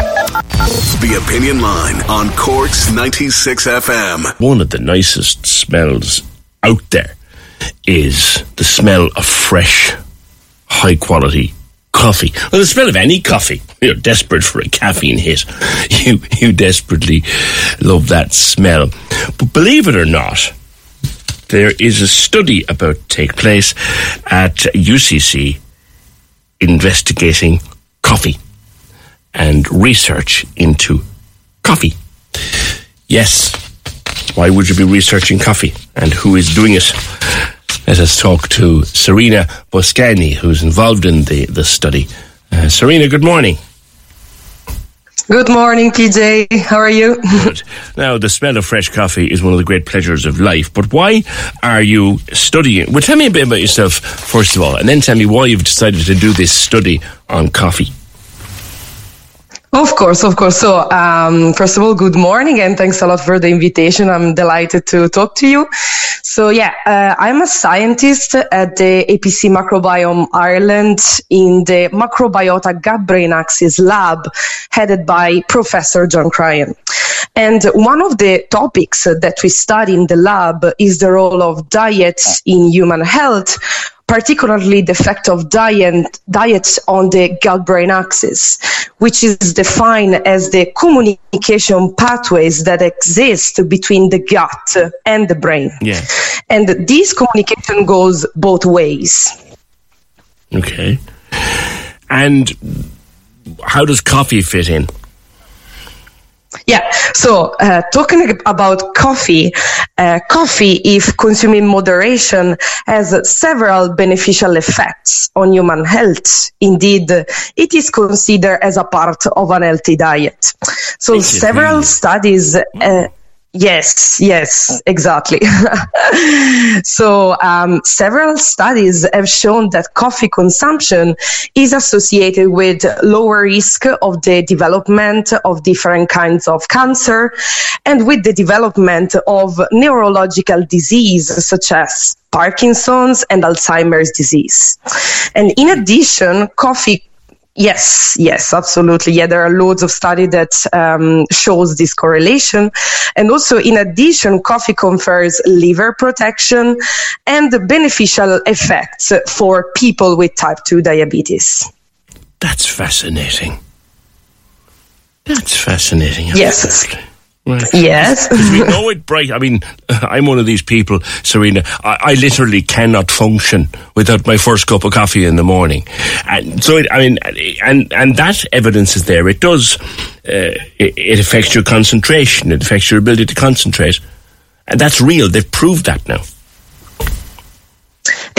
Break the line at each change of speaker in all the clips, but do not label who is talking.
The Opinion Line on Cork's 96 FM.
One of the nicest smells out there is the smell of fresh, high quality coffee. Well, the smell of any coffee. You're desperate for a caffeine hit. You, you desperately love that smell. But believe it or not, there is a study about to take place at UCC investigating coffee and research into coffee. Yes, why would you be researching coffee and who is doing it? Let us talk to Serena Boscaini, who's involved in the, the study. Uh, Serena, good morning.
Good morning, PJ. How are you?
Good. Now, the smell of fresh coffee is one of the great pleasures of life, but why are you studying? Well, tell me a bit about yourself, first of all, and then tell me why you've decided to do this study on coffee.
Of course, of course. So, um, first of all, good morning and thanks a lot for the invitation. I'm delighted to talk to you. So, yeah, uh, I'm a scientist at the APC Microbiome Ireland in the Microbiota Gut Brain Axis lab headed by Professor John Cryan. And one of the topics that we study in the lab is the role of diet in human health particularly the effect of diet, diet on the gut-brain axis, which is defined as the communication pathways that exist between the gut and the brain.
Yeah.
And this communication goes both ways.
Okay. And how does coffee fit in?
Yeah. So, uh, talking about coffee, uh, coffee, if consumed in moderation, has several beneficial effects on human health. Indeed, it is considered as a part of an healthy diet. So, several studies. Uh, Yes, yes, exactly. so, um, several studies have shown that coffee consumption is associated with lower risk of the development of different kinds of cancer and with the development of neurological disease such as Parkinson's and Alzheimer's disease. And in addition, coffee Yes, yes, absolutely. Yeah, there are loads of study that um, shows this correlation. And also, in addition, coffee confers liver protection and beneficial effects for people with type 2 diabetes.
That's fascinating. That's fascinating.
Yes. Yes.
We know it bright. I mean, I'm one of these people, Serena. I, I, literally cannot function without my first cup of coffee in the morning. And so, it, I mean, and and that evidence is there. It does. Uh, it, it affects your concentration. It affects your ability to concentrate, and that's real. They've proved that now.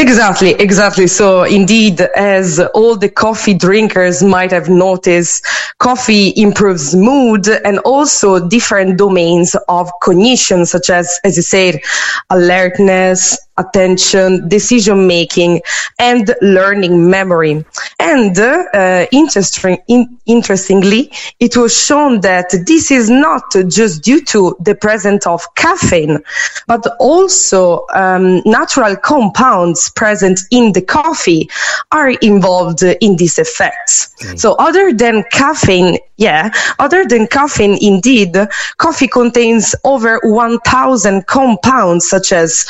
Exactly, exactly. So indeed, as all the coffee drinkers might have noticed, coffee improves mood and also different domains of cognition, such as, as you said, alertness, attention, decision making, and learning memory. And uh, interesting, in, interestingly, it was shown that this is not just due to the presence of caffeine, but also um, natural compounds present in the coffee are involved in these effects. Mm. So other than caffeine, yeah, other than caffeine, indeed, coffee contains over 1,000 compounds such as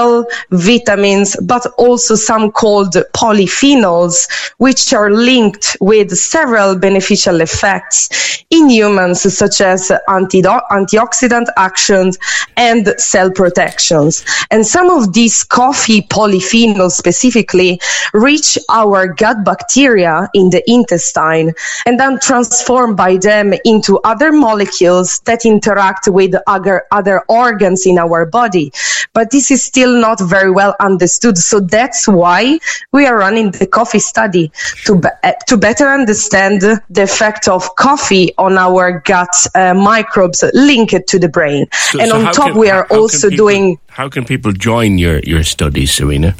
mineral vitamins, but also some called polyphenols, which are linked with several beneficial effects in humans, such as anti- antioxidant actions and cell protections. And some of these coffee polyphenols specifically reach our gut bacteria in the intestine and then transform by them into other molecules that interact with other, other organs in our body. But this is still not very well understood. So that's why we are running the coffee study to, be- to better understand the effect of coffee on our gut uh, microbes linked to the brain.
So-
and
so
on top,
can-
we are also
people-
doing
How can people join your, your studies, Serena?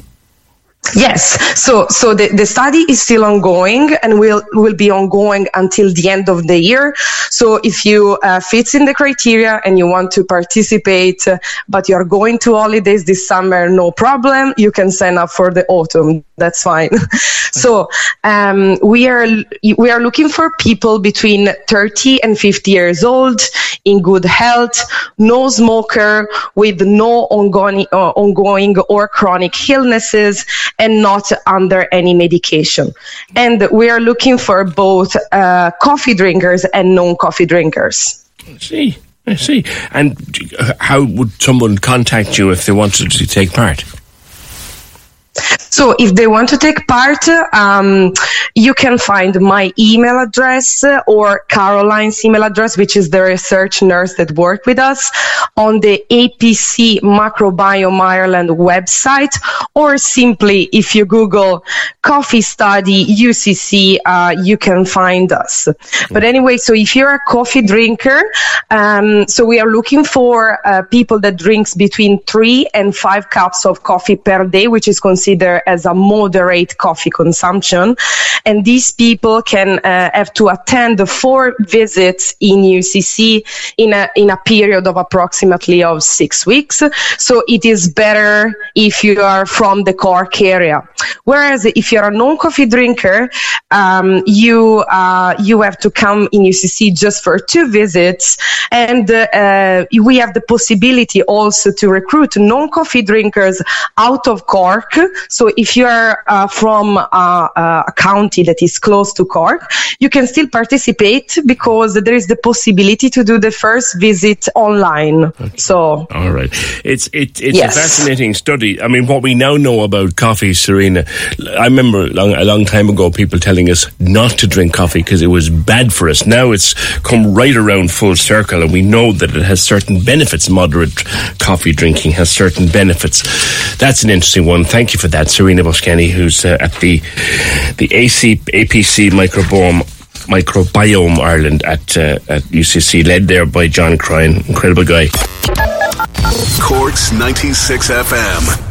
Yes. So so the, the study is still ongoing and will will be ongoing until the end of the year. So if you uh, fit in the criteria and you want to participate, but you are going to holidays this summer, no problem. You can sign up for the autumn. That's fine. so um, we are we are looking for people between 30 and 50 years old in good health, no smoker, with no ongoing uh, ongoing or chronic illnesses, and not under any medication. And we are looking for both uh, coffee drinkers and non-coffee drinkers.
I see. I see. And how would someone contact you if they wanted to take part?
So if they want to take part, um, you can find my email address or Caroline's email address, which is the research nurse that worked with us on the APC Microbiome Ireland website, or simply if you Google coffee study UCC, uh, you can find us. But anyway, so if you're a coffee drinker, um, so we are looking for uh, people that drinks between three and five cups of coffee per day, which is considered as a moderate coffee consumption. And these people can uh, have to attend the four visits in UCC in a in a period of approximately of six weeks. So it is better if you are from the Cork area. Whereas if you're a non-coffee drinker, um, you uh, you have to come in UCC just for two visits, and uh, we have the possibility also to recruit non-coffee drinkers out of Cork. So if you are uh, from uh, uh, a county that is close to Cork, you can still participate because there is the possibility to do the first visit online. So
All right. It's it, it's
Yes.
a fascinating study. I mean, what we now know about coffee, Serena. I remember long, a long time ago people telling us not to drink coffee because it was bad for us. Now it's come right around full circle, and we know that it has certain benefits. Moderate coffee drinking has certain benefits. That's an interesting one. Thank you for that, Serena Boscaini, who's uh, at the the AC, APC microbiome. Microbiome Ireland at uh, at UCC, led there by John Cryan, incredible guy.
Cork's 96 FM.